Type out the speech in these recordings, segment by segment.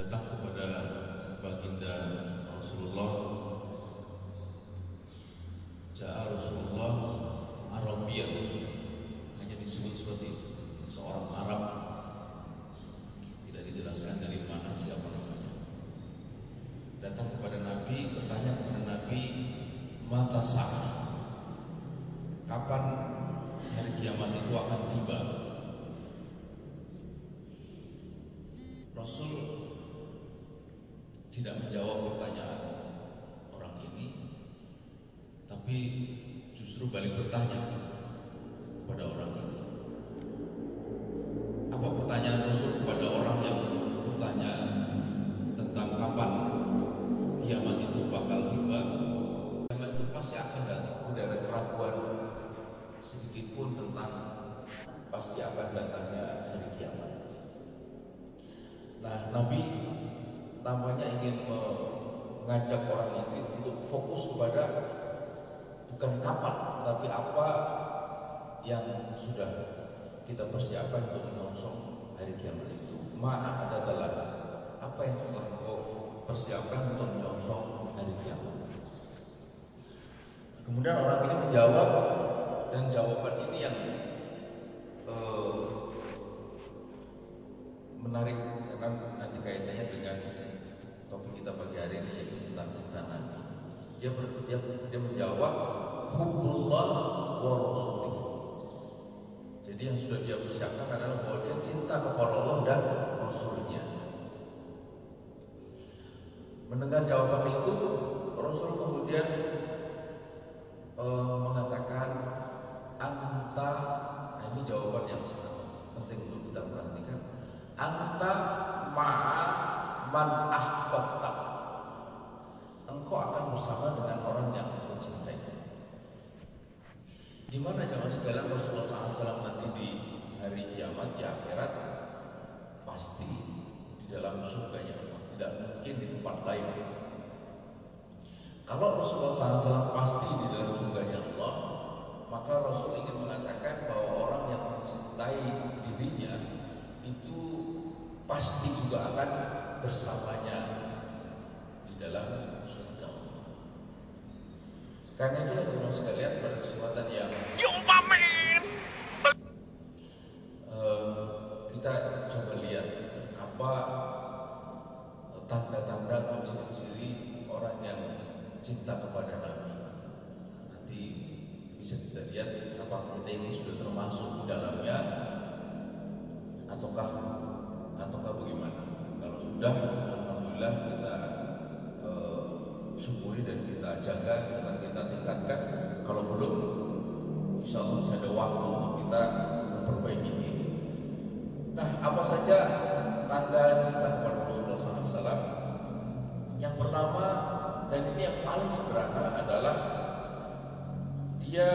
datang kepada tidak menjawab pertanyaan orang ini tapi justru balik bertanya kepada orang ini apa pertanyaan Rasul kepada orang yang bertanya tentang kapan kiamat itu bakal tiba kiamat itu pasti akan datang tidak ada keraguan sedikit pun tentang pasti akan datangnya hari kiamat nah Nabi tampaknya ingin mengajak orang ini untuk fokus kepada bukan kapan tapi apa yang sudah kita persiapkan untuk menyongsong hari kiamat itu mana ada telah apa yang telah kau persiapkan untuk menyongsong hari kiamat kemudian orang ini menjawab dan jawaban ini yang uh, menarik karena nanti kaitannya dengan topik kita pagi hari ini yaitu tentang cinta Nabi. Dia, dia, dia menjawab hubbullah wa rasulih. Jadi yang sudah dia persiapkan adalah bahwa dia cinta kepada Allah dan Rasulnya. Mendengar jawaban itu, Rasul kemudian uh, mengatakan anta nah ini jawaban yang sangat penting untuk kita perhatikan anta ma'a man ahbabta engkau akan bersama dengan orang yang engkau cintai jangan segala Rasulullah SAW nanti di hari kiamat di akhirat pasti di dalam surganya Allah tidak mungkin di tempat lain kalau Rasulullah SAW pasti di dalam surganya Allah maka Rasul ingin mengatakan bahwa orang yang mencintai dirinya itu pasti juga akan bersamanya di dalam surga. Karena itulah teman sekalian pada kesempatan yang uh, kita coba lihat apa tanda-tanda atau ciri-ciri orang yang cinta kepada Nabi. Nanti bisa kita lihat apakah kita ini sudah termasuk di dalamnya ataukah ataukah bagaimana kalau sudah alhamdulillah kita syukuri dan kita jaga kita kita tingkatkan. Kalau belum insya Allah masih ada waktu untuk kita memperbaiki ini nah apa saja tanda cinta kepada Rasulullah SAW yang pertama dan ini yang paling sederhana adalah dia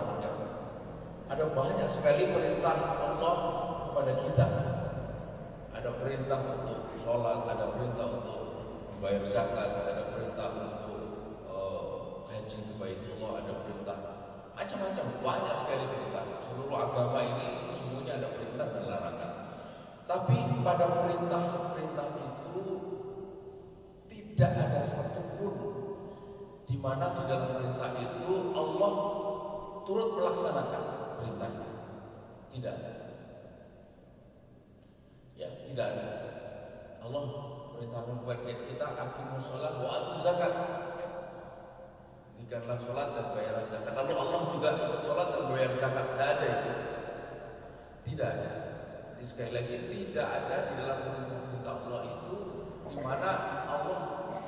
Perhatikan. Ada banyak sekali perintah Allah kepada kita. Ada perintah untuk sholat, ada perintah untuk membayar zakat, ada perintah untuk haji ke Baitullah ada perintah macam-macam banyak sekali perintah seluruh agama ini semuanya ada perintah dan larangan tapi pada perintah-perintah itu tidak ada satupun di mana di dalam perintah itu Allah turut melaksanakan perintah itu tidak ada ya tidak ada Allah perintahkan kepada kita akimus sholat wa atu zakat Demikianlah sholat dan bayar zakat. Lalu Allah juga ikut sholat dan bayar zakat. Tidak ada itu. Tidak ada. Jadi sekali lagi tidak ada di dalam perintah-perintah Allah itu di mana Allah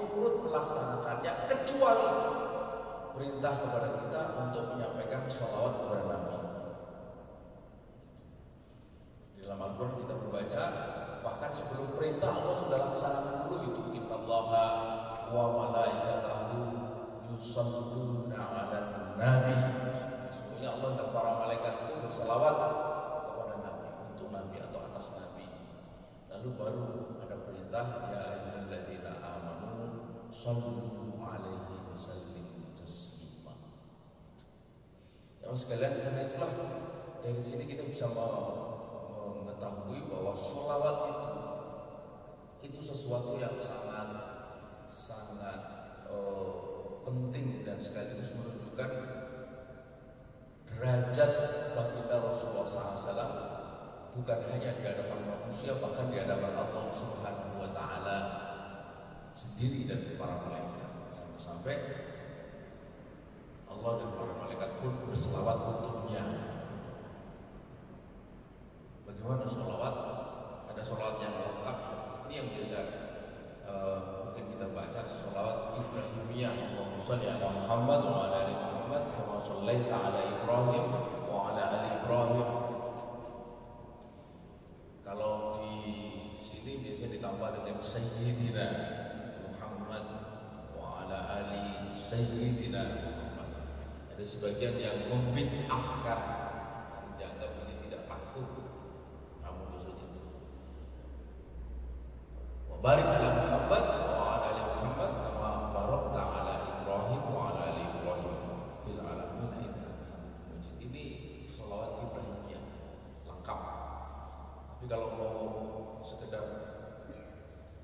turut melaksanakannya kecuali perintah kepada kita untuk menyampaikan sholawat kepada Nabi. Di dalam Al-Quran kita membaca bahkan sebelum perintah Allah sudah laksanakan dulu itu. Inna Allah wa malaikatahu yusalluna ala nabi sesungguhnya Allah dan para malaikat itu berselawat kepada nabi untuk nabi atau atas nabi lalu baru ada perintah ya ayyuhalladzina amanu sallu Ya sekalian karena itulah. Dari sini kita bisa mengetahui bahwa sholawat itu itu sesuatu yang sangat sangat uh, penting dan sekaligus menunjukkan derajat baginda Rasulullah SAW bukan hanya di hadapan manusia bahkan di hadapan Allah Subhanahu wa taala sendiri dan para malaikat. Sampai-sampai sebagian yang membid'ahkan dianggap ini tidak patut. Namun itu saja. Wa barik ala Muhammad wa ala ali Muhammad kama barakta ala Ibrahim wa ala ali Ibrahim fil alamin innaka Hamidum Majid. Ini selawat Ibrahimiyah lengkap. Tapi kalau mau sekedar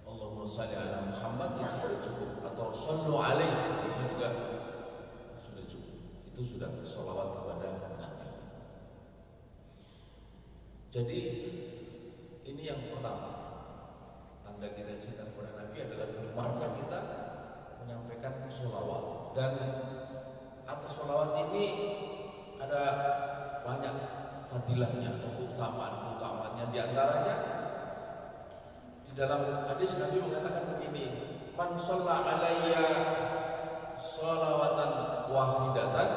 Allahumma salli ala Muhammad itu sudah cukup atau sallu alaih itu juga sudah cukup. Itu sudah sholawat kepada Nabi. Jadi ini yang pertama tanda kita cinta kepada Nabi adalah gemarnya kita menyampaikan sholawat dan atas sholawat ini ada banyak fadilahnya atau keutamaan-keutamaannya. Di antaranya di dalam hadis Nabi mengatakan begini man shalla alayya sholawatan wahidatan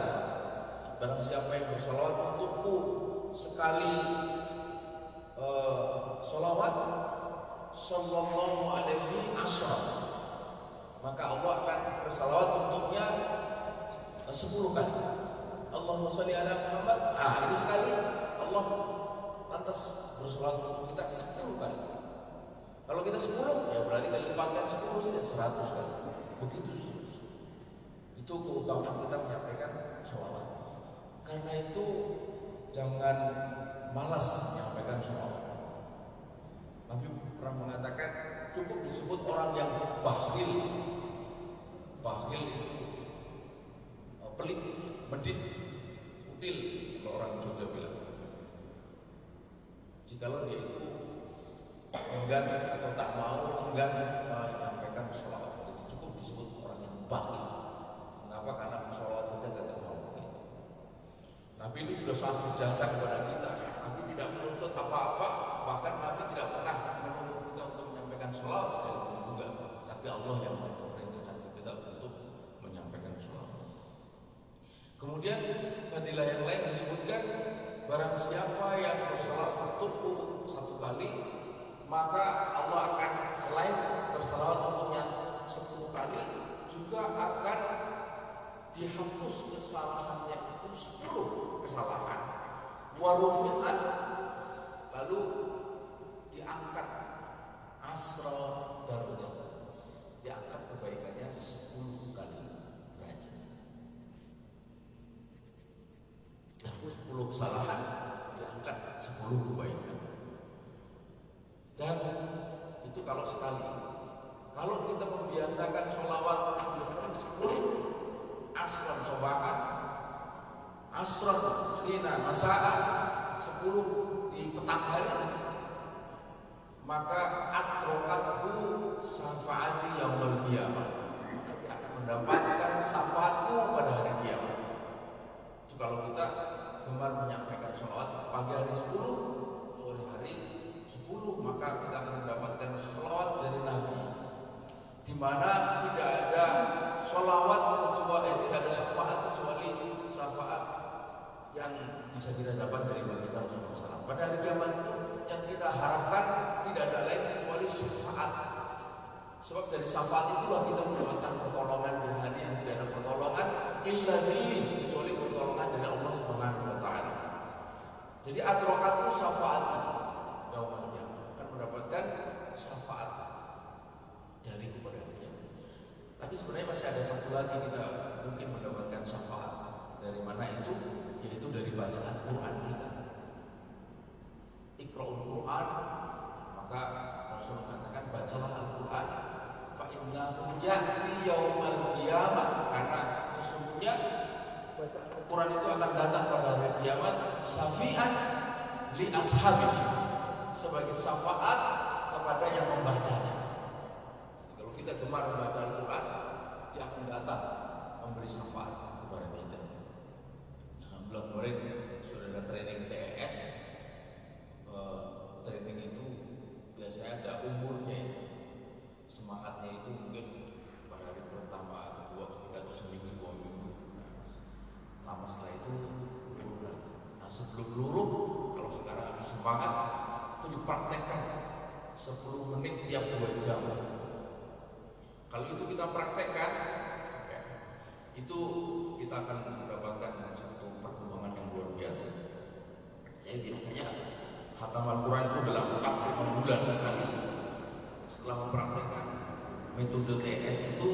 barang siapa yang bersolawat untukku sekali uh, sholawat sallallahu alaihi asra maka Allah akan bersalawat untuknya sepuluh kali. Allahumma sholli ala Muhammad. Ah ini sekali. Allah lantas bersolawat untuk kita sepuluh kali. Kalau kita sepuluh ya berarti kali lipatkan sepuluh saja seratus kali. Begitu. Itu keutamaan kita menyampaikan sholawat. Karena itu jangan malas menyampaikan sholawat. Nabi pernah mengatakan cukup disebut orang yang bakhil. Bakhil pelit medit util kalau orang Jogja bilang. Jikalau dia itu enggan atau tak mau enggan menyampaikan sholawat itu cukup disebut orang yang bakhil. Mengapa? Karena sholawat saja tidak mau Nabi itu sudah sangat berjasa kepada kita. Nabi tidak menuntut apa-apa bahkan Nabi tidak pernah sholawat sekalipun juga. Tapi Allah yang memerintahkan kita untuk menyampaikan sholawat Kemudian fadilah yang lain disebutkan barang siapa yang bersalawat untukku satu kali maka Allah akan selain bersalawat untuknya sepuluh kali juga akan dihapus kesalahannya itu sepuluh kesalahan. Warufiat lalu diangkat asra darajat diangkat kebaikannya sepuluh kali derajat. Dihapus sepuluh kesalahan diangkat sepuluh kebaikan. Dan itu kalau sekali. Kalau kita membiasakan sholawat sepuluh. Asron sobahan asron hina masalah sepuluh di petang hari maka atrokatku syafaati yaumul qiyamah. Akan mendapatkan syafaatku pada hari kiamat. Itu kalau kita gemar menyampaikan sholawat pagi hari 10 sore hari 10 maka kita akan mendapatkan sholawat dari Nabi. Di mana Adrokatu syafaat. Yaumul akan mendapatkan syafaat Tapi sebenarnya masih ada satu lagi kita mungkin mendapatkan syafaat. Dari mana itu? Yaitu dari bacaan Quran kita. Iqra'ul Quran maka Rasul mengatakan bacalah Al-Quran fa innahu ya'ti yaumal qiyamah karena sesungguhnya Quran itu akan datang pada hari kiamat syafi'an li ashabi sebagai syafaat kepada yang membacanya. Kalau kita gemar membaca Al-Quran, dia akan datang memberi syafaat kepada kita. Alhamdulillah kemarin ada training TLS. Eh, training itu biasanya ada umurnya itu. Semangatnya itu mungkin pada hari pertama, kedua, ketiga atau seminggu, dua minggu. Nah, lama setelah itu lagi. Nah sebelum semangat, itu dipraktekkan 10 menit tiap 2 jam. Kalau itu kita praktekkan, ya, itu kita akan mendapatkan satu perkembangan yang luar biasa. Saya biasanya khatam Al-Quran itu dalam 4 bulan sekali. Setelah mempraktekkan metode TS itu,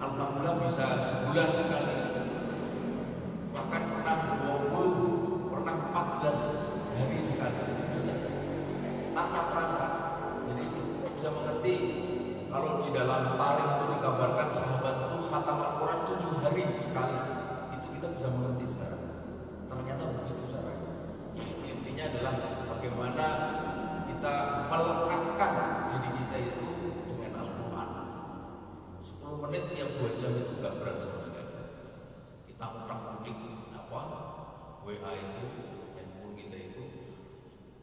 Alhamdulillah bisa sebulan sekali. Kita bisa mengerti sekarang. Ternyata begitu caranya. Intinya adalah bagaimana kita melekatkan diri kita itu dengan Al-Quran. 10 menit tiap 2 jam itu gak berat sama sekali. Kita utang-utik apa WA itu handphone kita itu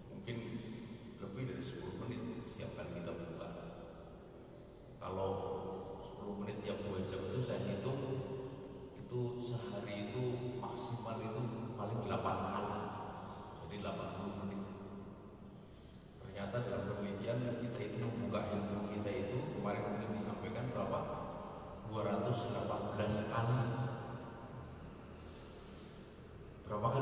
mungkin lebih dari 10 menit setiap kali kita buka. Kalau 10 menit tiap 2 jam itu saya hitung itu sehari itu maksimal itu paling 8 kali. Jadi 80 menit. Ternyata dalam penelitian kita itu membuka handphone kita itu kemarin mungkin disampaikan berapa? 218 kali. Berapa kali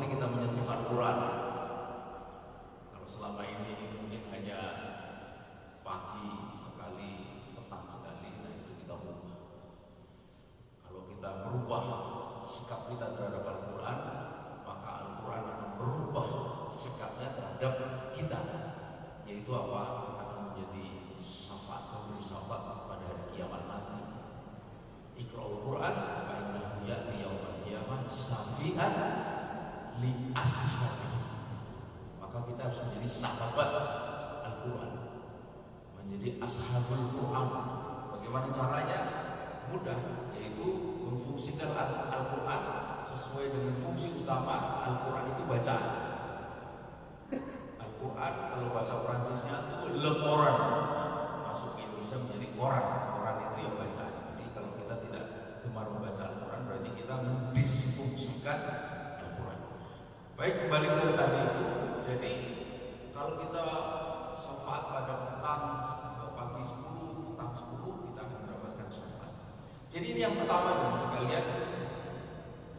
Jadi ini yang pertama teman sekalian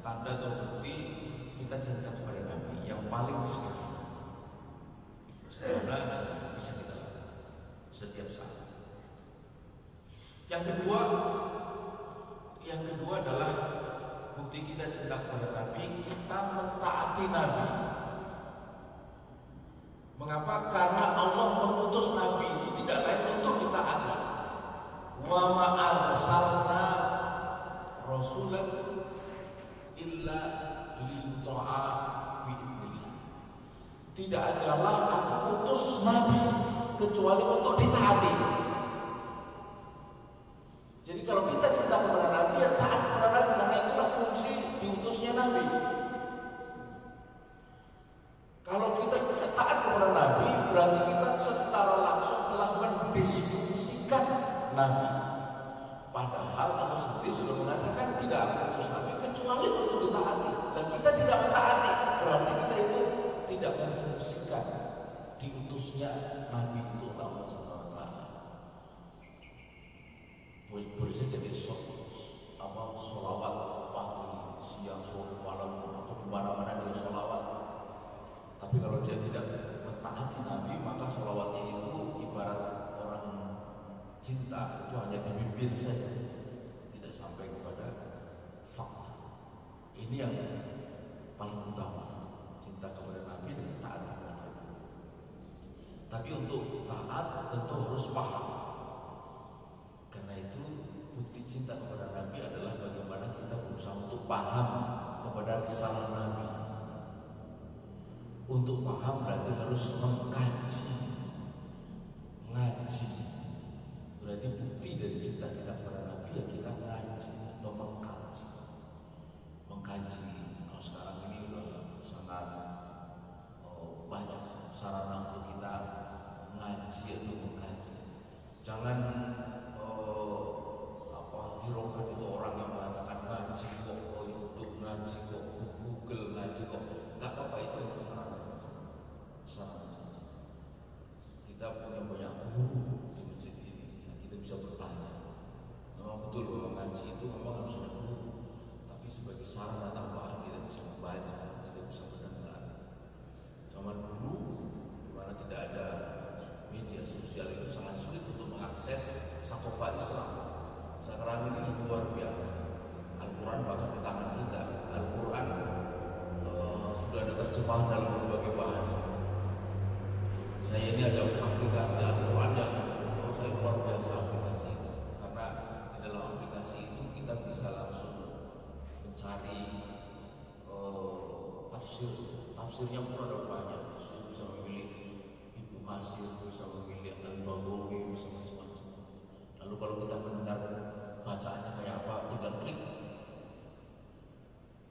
tanda atau bukti kita cinta kepada Nabi yang paling sekali. Semoga bisa kita lakukan setiap saat. Yang kedua, yang kedua adalah bukti kita cinta kepada Nabi, kita mentaati Nabi. Mengapa? Karena Allah mengutus Nabi itu tidak lain untuk ditaati. Wa ma arsalna rasulan illa liyuta'a bi'idnillah. Tidak adalah aku utus Nabi kecuali untuk ditaati. bibir saja tidak sampai kepada fakta. Ini yang paling utama cinta kepada Nabi dengan taat kepada Nabi. Tapi untuk taat tentu harus paham. Karena itu bukti cinta kepada Nabi adalah bagaimana kita berusaha untuk paham kepada kesalahan Nabi. Untuk paham berarti harus mengkaji. Mengkaji. Kalau sekarang ini udah sangat oh, banyak sarana untuk kita ngaji atau mengkaji. Jangan oh, apa hiraukan itu orang yang mengatakan ngaji kok oh, YouTube ngaji kok Google ngaji kok. Nggak apa-apa itu hanya sarana saja. Sarana saja. Kita punya banyak guru di masjid ini. Ya, kita bisa bertanya. Memang betul bahwa ngaji itu memang harus ada sarana tambahan kita bisa membaca kita bisa mendengar. Zaman dulu di mana tidak ada media sosial itu sangat sulit untuk mengakses sakofa Islam. Sekarang ini luar biasa. Al-Quran bahkan di tangan kita. Al-Quran uh, sudah ada terjemahan dalam berbagai bahasa saya ini ada aplikasi Al-Quran yang oh, saya luar biasa aplikasi itu karena di dalam aplikasi itu kita bisa langsung mencari uh, tafsir tafsirnya pun ada banyak. Saya bisa memilih Ibu Kasir bisa memilih Al-Bawawi bisa macam-macam. Lalu kalau kita mendengar bacaannya kayak apa tinggal klik.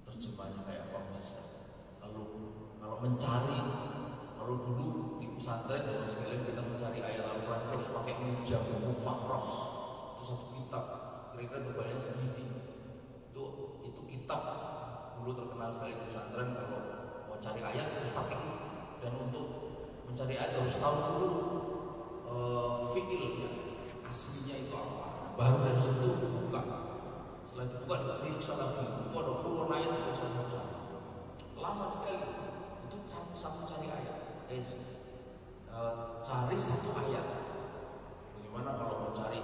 Terjemahnya kayak apa bisa lalu kalau mencari kalau dulu di pesantren dan sekalian kita mencari ayat Al-Quran harus pakai mujam mufakros itu satu kitab kira-kira tebalnya segini. Itu itu kitab dulu terkenal sekali di pesantren kalau mau cari ayat harus pakai itu. Dan untuk mencari ayat harus tahu dulu uh, fiilnya aslinya itu apa. Baru dari situ buka setelah itu buka diperiksa lagi. Itu ada puluhan ayat yang bisa satu lama sekali. Itu satu, satu cari ayat. Eh, uh, cari satu ayat. Bagaimana kalau mau cari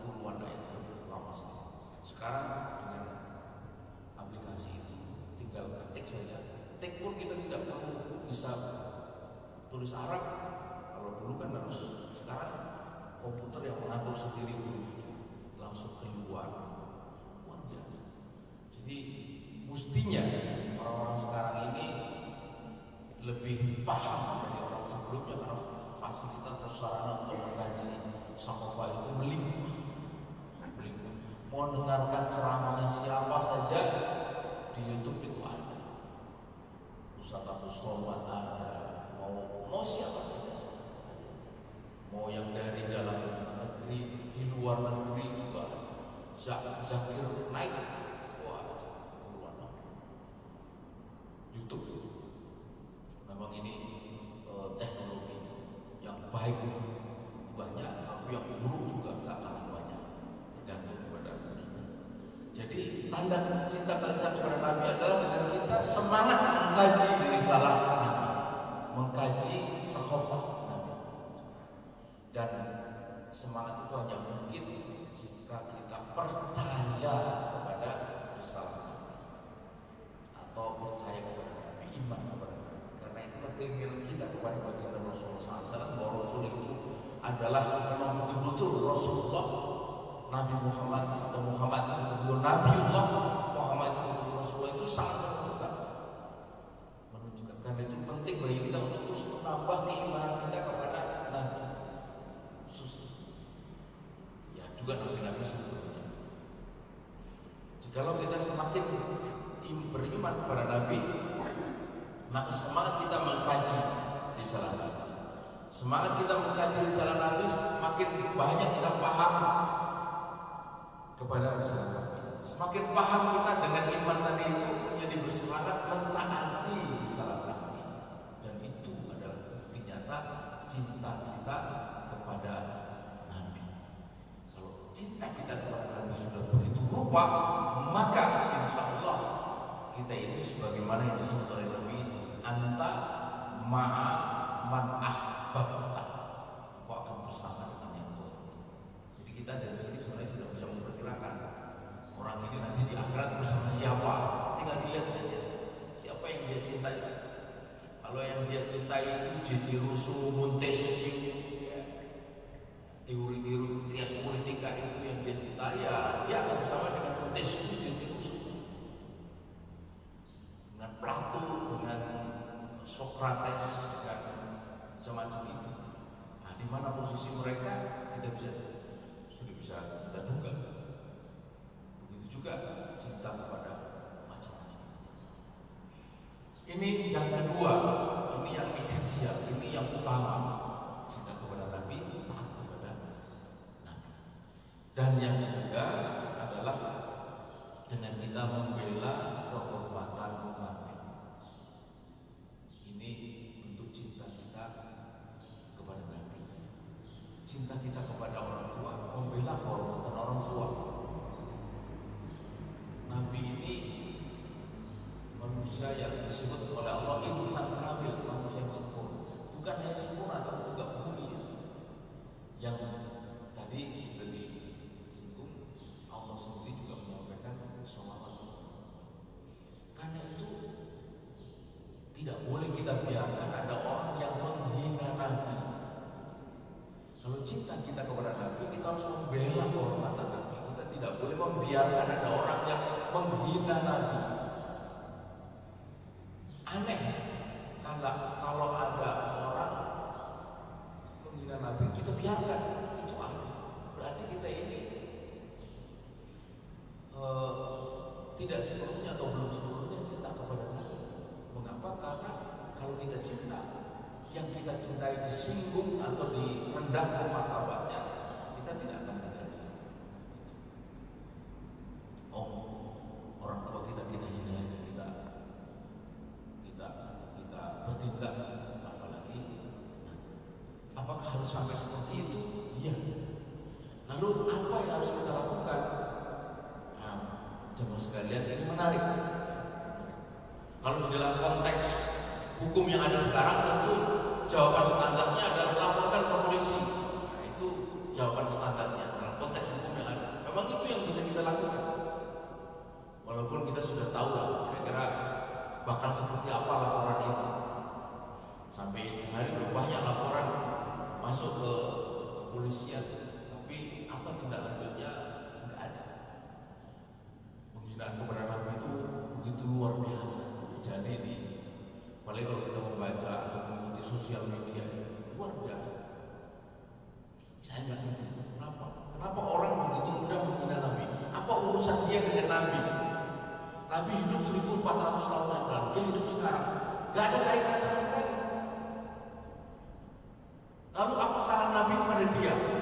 puluhan ayat? Lama sekali. Sekarang dengan aplikasi itu tinggal ketik saja pun kita tidak perlu bisa tulis Arab. Kalau dulu kan harus sekarang komputer yang mengatur sendiri huruf langsung keluar. Luar biasa. Jadi mestinya orang-orang sekarang ini lebih paham dari orang sebelumnya karena fasilitas atau sarana untuk mengkaji sakofa itu melimpah. Melimpah. Mau dengarkan ceramahnya siapa saja di YouTube Somad ada mau mau siapa saja? Mau yang dari dalam negeri di luar negeri juga. Zakir naik wah luar YouTube memang ini uh, teknologi yang baik banyak tapi yang buruk juga nggak kalah banyak tergantung kepada kita jadi tanda cinta kita kepada Nabi adalah dengan kita semangat mengkaji risalah Nabi mengkaji sahabat Nabi dan semangat itu hanya mungkin jika kita percaya kepada risalah Nabi atau percaya kepada Nabi iman kepada Nabi karena itulah keinginan kita kepada baginda Rasulullah SAW bahwa Rasul itu adalah memang betul-betul Rasulullah Nabi Muhammad atau Muhammad itu Nabiullah Muhammad itu Rasulullah itu sangat khusumun testing teori-teori trias politika itu yang dia cinta ya dia akan bersama dengan tes itu dengan Plato dengan Socrates dengan macam-macam itu nah di mana posisi mereka kita bisa sudah bisa kita duga begitu juga cinta kepada macam-macam ini yang kedua esensial, ini yang utama. Cinta kepada Nabi, taat kepada Nabi. Dan yang ketiga adalah dengan kita membela kepada Tidak boleh kita biarkan ada orang yang menghina Nabi. Kalau cinta kita kepada Nabi, kita harus membela kehormatan Nabi. Kita tidak boleh membiarkan ada orang yang menghina Nabi. Aneh kita cintai disinggung atau direndahkan mata Apalagi kalau kita membaca atau mengikuti sosial media, luar biasa. Saya nggak ngerti kenapa. Kenapa orang begitu mudah menghina Nabi? Apa urusan dia dengan Nabi? Nabi hidup 1400 tahun yang lalu, dia hidup sekarang. Gak ada kaitan sama sekali. Lalu apa salah Nabi kepada dia?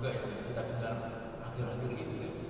juga yang kita dengar akhir-akhir ini ya.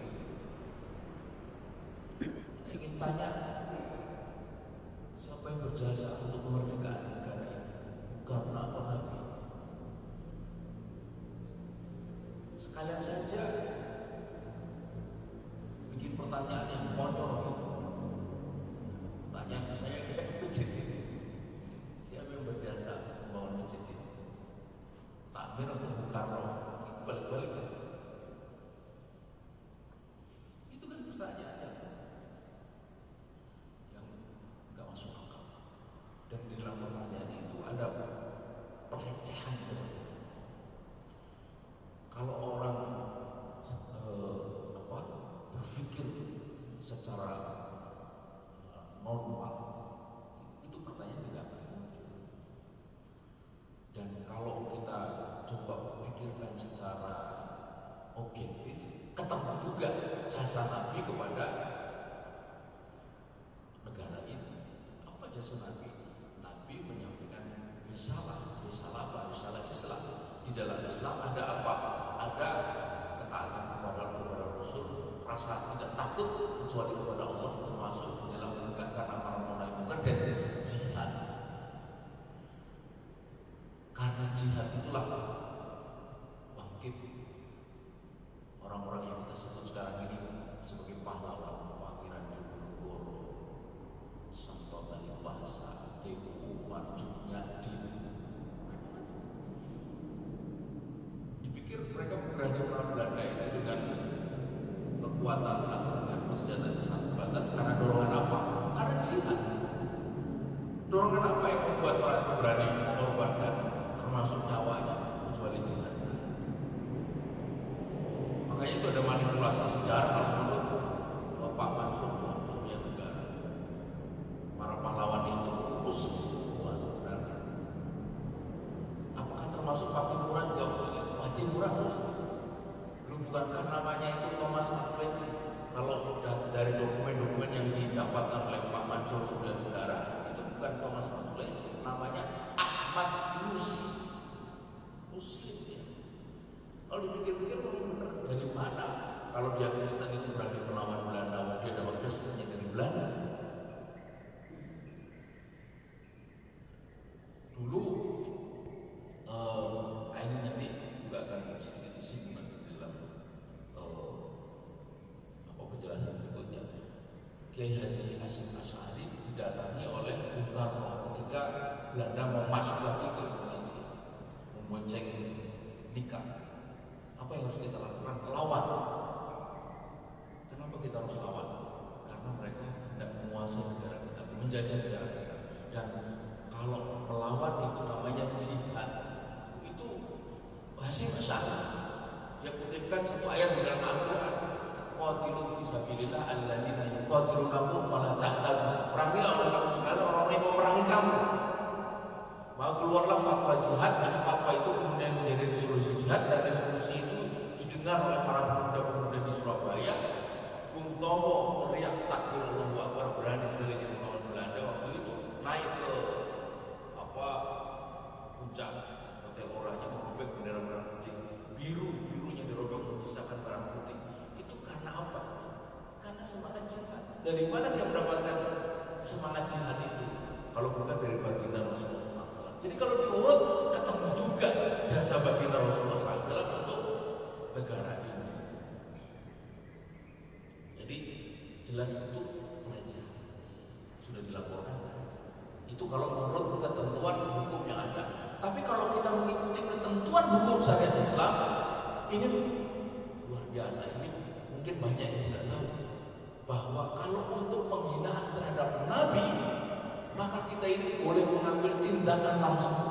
Kiai Haji Hasim Asy'ari didatangi oleh Bung Karno ketika Belanda mau masuk lagi ke Indonesia, membonceng nikah. Apa yang harus kita lakukan? Lawan. Kenapa kita harus lawan? Karena mereka tidak menguasai negara kita, menjajah negara kita. Dan kalau melawan itu namanya jihad. Itu Hasim Asy'ari. Dia kutipkan satu ayat dalam Al-Quran. Qatilu fi sabilillah alladzina yuqatilunakum fala ta'tadu. Perangilah oleh kamu sekalian orang-orang yang memerangi kamu. Mau keluarlah fatwa jihad dan fatwa itu kemudian menjadi resolusi jihad dan resolusi itu didengar oleh para pemuda-pemuda di Surabaya. Bung Tomo teriak takbir Allahu Akbar berani sekali dia melawan Belanda waktu itu naik ke apa puncak hotel orangnya merobek bendera merah putih biru birunya dirobek menyisakan merah putih itu karena apa semangat jihad. Dari mana dia mendapatkan semangat jihad itu? Kalau bukan dari baginda Rasulullah SAW jadi kalau diurut ketemu juga jasa baginda Rasulullah SAW untuk negara ini. Jadi jelas itu pelecehan sudah dilaporkan. Itu kalau menurut ketentuan hukum yang ada. Tapi kalau kita mengikuti ketentuan hukum syariat Islam, ini luar biasa. Ini mungkin banyak yang tidak tahu bahwa kalau untuk penghinaan terhadap Nabi, maka kita ini boleh mengambil tindakan langsung.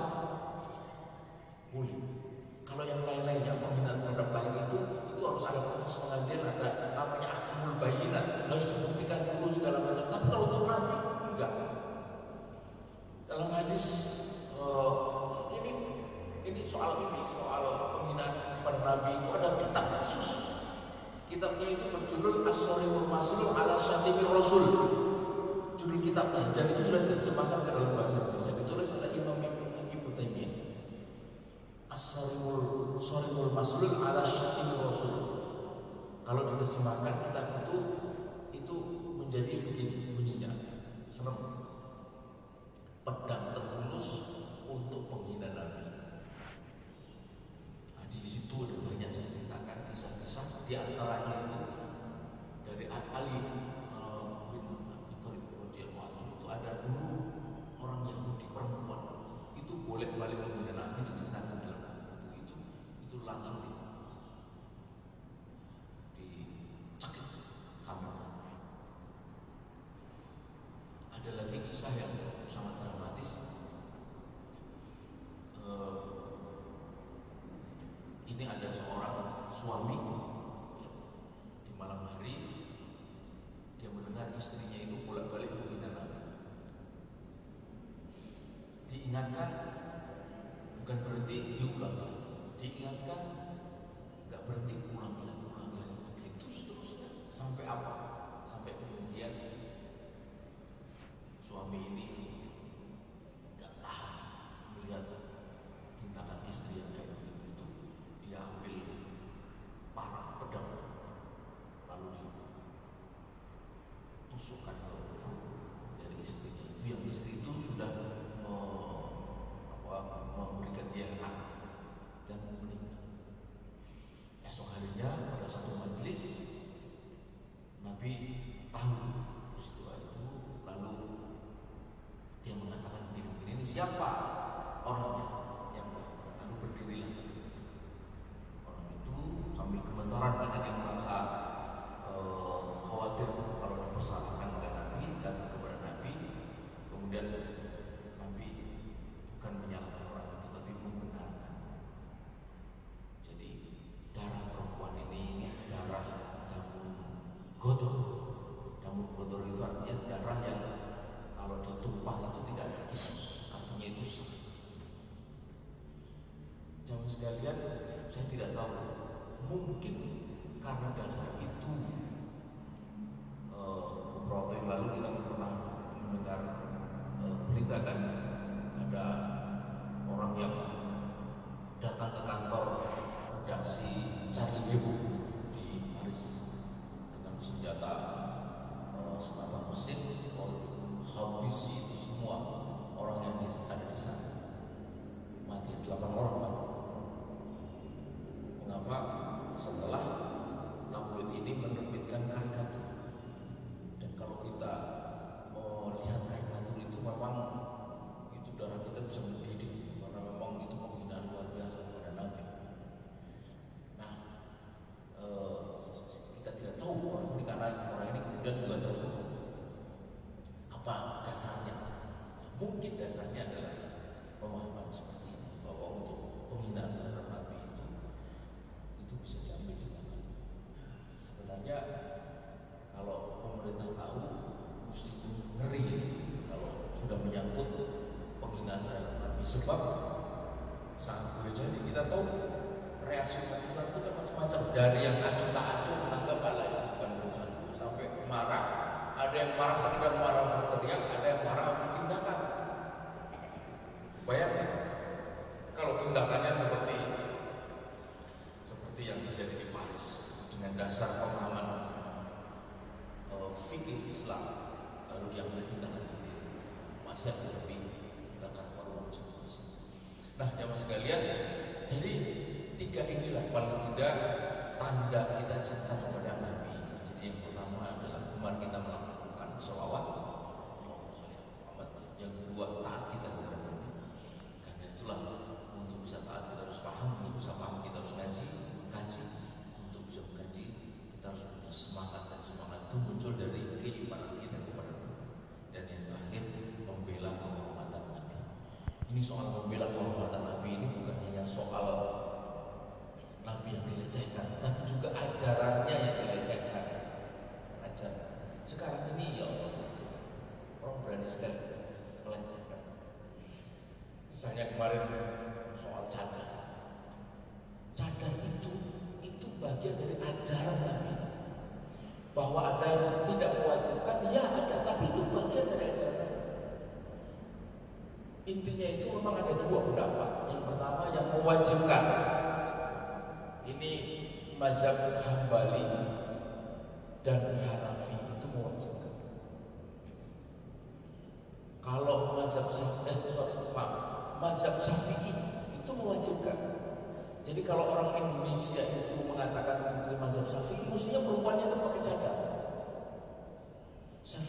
de a. good He's on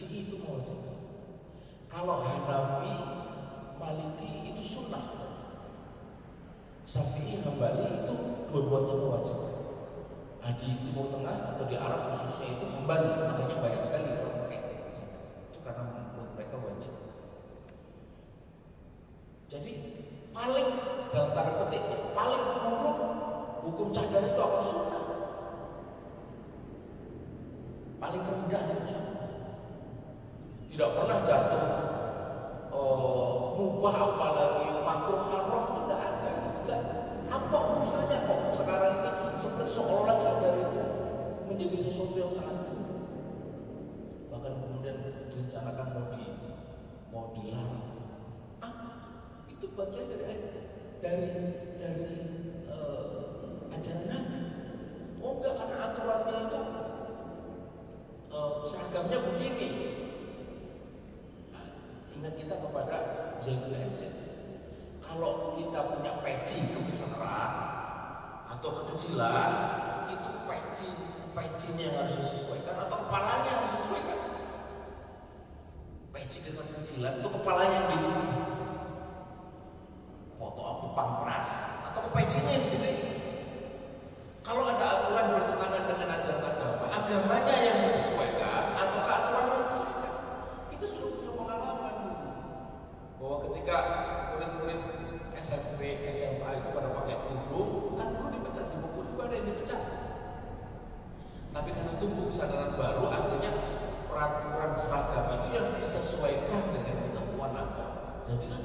Syafi'i itu wajib. Kalau Hanafi, Maliki itu sunnah. Syafi'i, kembali itu dua-duanya wajib. Nah, di Timur Tengah atau di Arab khususnya itu kembali makanya banyak sekali orang pakai gitu. itu karena menurut mereka wajib. Jadi paling dalam tanda petik ya, paling buruk hukum cadar itu apa sunnah paling rendah itu sunnah tidak pernah jatuh eh, mubah apalagi makro haram itu tidak ada gitu. Apa urusannya kok sekarang ini? Seperti seolah cadar itu menjadi sesuatu yang sangat bahkan kemudian direncanakan mau di mau dilarang. Apa itu? Bagian dari dari dari uh, ajaran Nabi. Oh enggak karena aturannya itu uh, seragamnya begini. Ingat kita kepada Zainul Abidin. Kalau kita punya peci kebesaran atau kekecilan, itu peci pecinya yang harus disesuaikan atau kepalanya yang harus disesuaikan. Peci kekecilan itu kepalanya yang di foto apa pampras atau pecinya yang gede. Kalau ada aturan bertentangan dengan ajaran agama, agamanya yang disesuaikan ketika murid-murid SMP, SMA itu pada pakai kerudung, kan dulu dipecat di buku juga ada yang dipecat. Tapi karena tumbuh kesadaran baru, akhirnya peraturan seragam itu yang disesuaikan dengan ketentuan agama. Jadi kan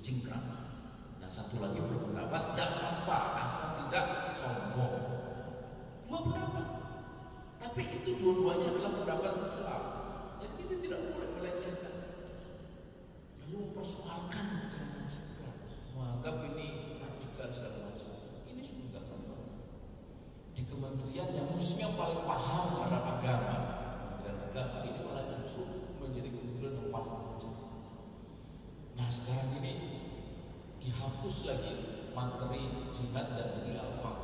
cingkrang. Nah satu lagi berpendapat tidak apa asal tidak sombong. Dua pendapat. Tapi itu dua-duanya adalah pendapat Islam. Jadi kita tidak boleh melecehkan. Lalu mempersoalkan celana cingkrang, menganggap ini radikal segala macam. Ini sudah tidak Di kementerian yang musuhnya paling paham terhadap agama, kementerian agama ini malah justru menjadi kementerian yang paling kecil. Nah sekarang ini dihapus lagi materi jihad dan khilafah.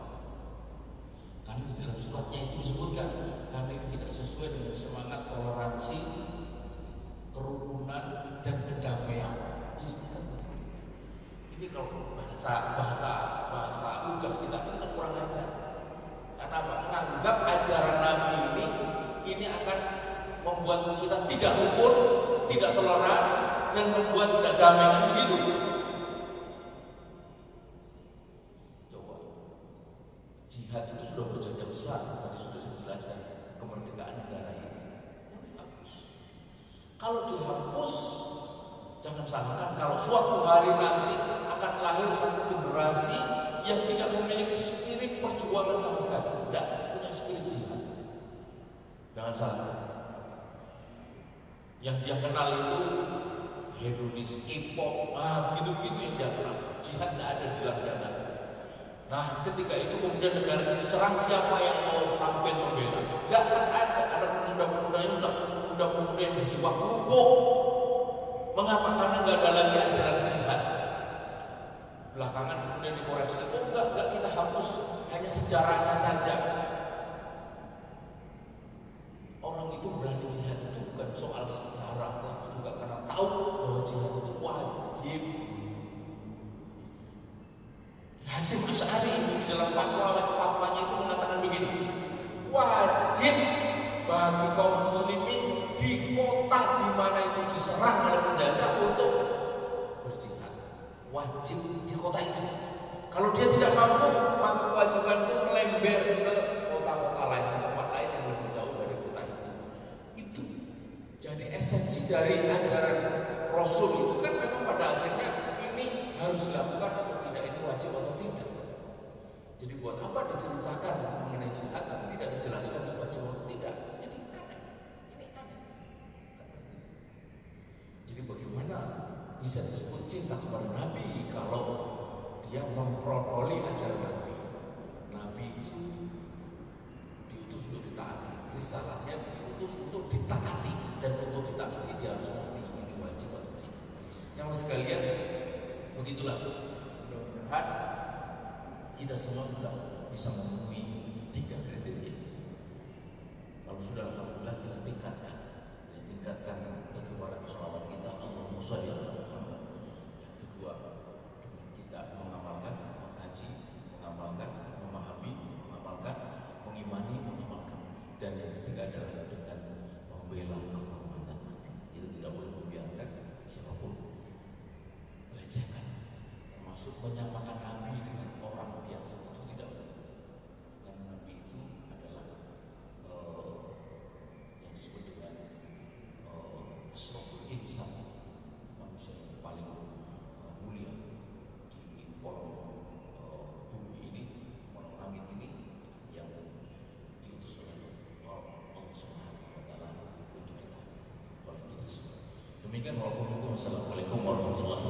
Karena di dalam suratnya itu disebutkan ini tidak sesuai dengan semangat toleransi, kerukunan dan kedamaian. Ini kalau bahasa bahasa bahasa tugas kita kan kurang ajar. Karena apa? Menganggap ajaran Nabi ini ini akan membuat kita tidak rukun, tidak toleran, dan membuat tidak damai perjuangan sama sekali, tidak punya spirit jihad. Jangan salah. Yang dia kenal itu hedonis, K-pop, ah gitu-gitu yang dia kenal. Jihad tidak ada di dalam dana. Nah, ketika itu kemudian negara diserang siapa yang mau tampil membela? Gak akan ada. Ada pemuda-pemuda yang pemuda-pemuda yang berjiwa kerukuh. Mengapa? Karena nggak ada lagi ajaran jihad. Belakangan kemudian dikoreksi. Oh enggak, enggak kita hapus hanya sejarahnya saja. Bisa disebut cinta kepada Nabi kalau dia memprodoli ajaran Nabi. Nabi itu diutus untuk ditaati. Risalahnya diutus untuk ditaati dan untuk ditaati dia harus mati. Ini wajib atau? Yang sekalian begitulah. Mudah-mudahan kita semua sudah bisa memenuhi Demikian walaupun hukum. Assalamualaikum warahmatullahi.